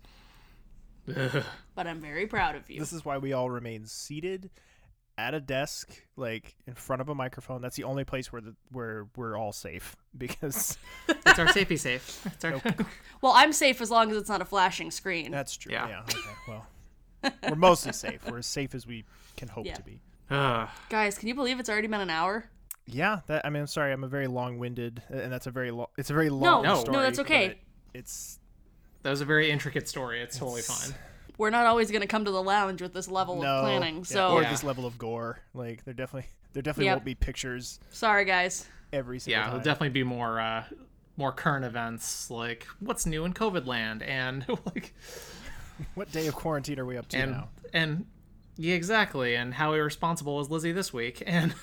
Ugh. but i'm very proud of you This is why we all remain seated at a desk, like in front of a microphone. That's the only place where the where we're all safe because It's our safety safe. It's our, well i'm safe as long as it's not a flashing screen that's true. Yeah. Yeah. okay. Well, we're mostly safe. We're as safe as we can hope Yeah. to be. Guys can you believe it's already been an hour Yeah. That. I mean, I'm sorry. I'm a very long-winded, and that's a very long. It's a very long. no, story, that's okay. It's That was a very intricate story. It's totally fine. We're not always going to come to the lounge with this level no of planning yeah, so or Yeah. this level of gore. Like there definitely there definitely Yep. won't be pictures sorry guys every single Yeah, time. there'll definitely be more uh more current events like what's new in COVID land and like What day of quarantine are we up to and now? and yeah, exactly. And how irresponsible was Lizzie this week? And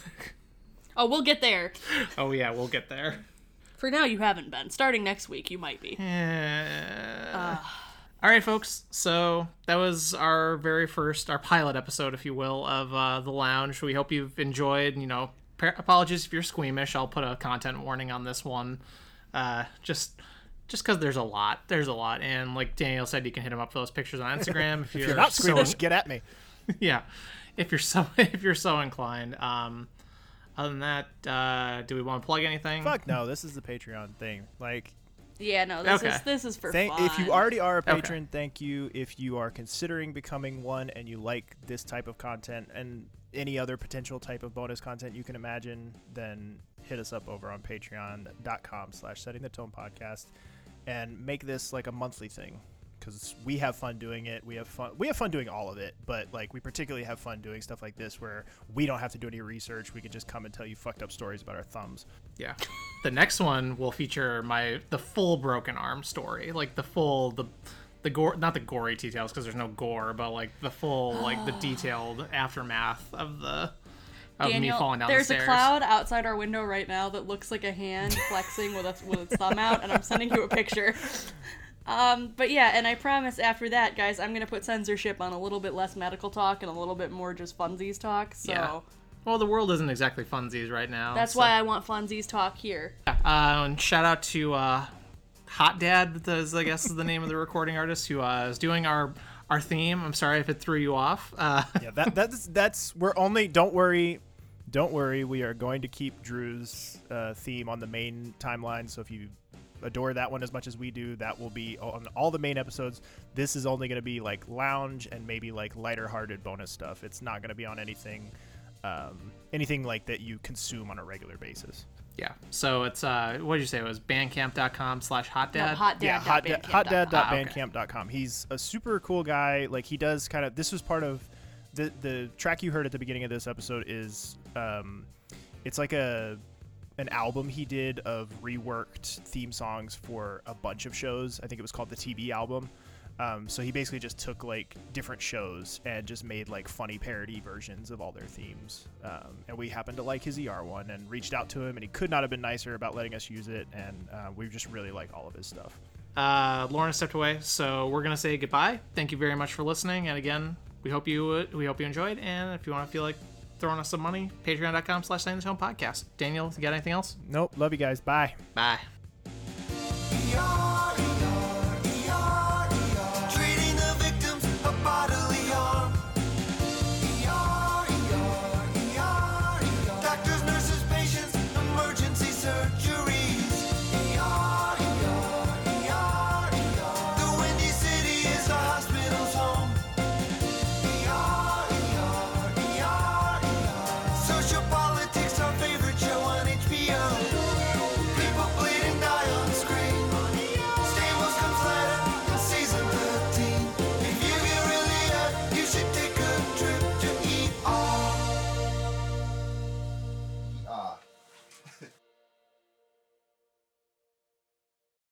oh we'll get there oh yeah, we'll get there. for now you haven't been starting next week you might be Uh, all right, folks. So that was our very first, our pilot episode, if you will, of uh, the lounge. We hope you've enjoyed. You know, par- apologies if you're squeamish. I'll put a content warning on this one. Uh, just. Just because there's a lot, there's a lot, and like Daniel said, you can hit him up for those pictures on Instagram if you're, If you're not so squeamish, get at me. yeah if you're so if you're so inclined um other than that uh do we want to plug anything Fuck no, this is the Patreon thing. Like Yeah, no, this Okay. is this is for Thank, fun. if you already are a Okay. patron, thank you. If you are considering becoming one and you like this type of content and any other potential type of bonus content you can imagine, then hit us up over on patreon.com slash setting the tone podcast and make this like a monthly thing because we have fun doing it. We have fun. We have fun doing all of it, but like we particularly have fun doing stuff like this where we don't have to do any research. We can just come and tell you fucked up stories about our thumbs. yeah the next one will feature my the full broken arm story like the full the the gore not the gory details because there's no gore but like the full like the detailed aftermath of the of me Daniel, falling down there's the a cloud outside our window right now that looks like a hand flexing with, a, with its thumb out, and I'm sending you a picture. Um, but yeah, and I promise after that, guys, I'm gonna put censorship on a little bit less medical talk and a little bit more just funsies talk. So Yeah. Well, the world isn't exactly funsies right now. that's so- why I want funsies talk here. Uh, and shout out to uh, Hot Dad, is, I guess is the name of the recording artist who uh, is doing our our theme. I'm sorry if it threw you off. Uh, yeah, that that's that's we're only. Don't worry, don't worry. We are going to keep Drew's uh, theme on the main timeline. So if you adore that one as much as we do, that will be on all the main episodes. This is only going to be like lounge and maybe like lighter-hearted bonus stuff. It's not going to be on anything, um, anything like that you consume on a regular basis. yeah. So it's uh, what did you say? It was bandcamp.com slash hot No, dad. hot dad. yeah, hot, da- hotdad.bandcamp.com. hotdad.bandcamp.com. He's a super cool guy. Like he does kind of. This was part of the the track you heard at the beginning of this episode. Is um, it's like a an album he did of reworked theme songs for a bunch of shows. I think it was called the TV album. Um, so he basically just took like different shows and just made like funny parody versions of all their themes. Um, and we happened to like his ER one and reached out to him, and he could not have been nicer about letting us use it. And uh, we just really like all of his stuff. Uh, Lauren stepped away, so we're gonna say goodbye. Thank you very much for listening, and again, we hope you we hope you enjoyed. And if you want to feel like throwing us some money, patreon.com slash podcast. Daniel, you got anything else? Nope. Love you guys. Bye. Bye.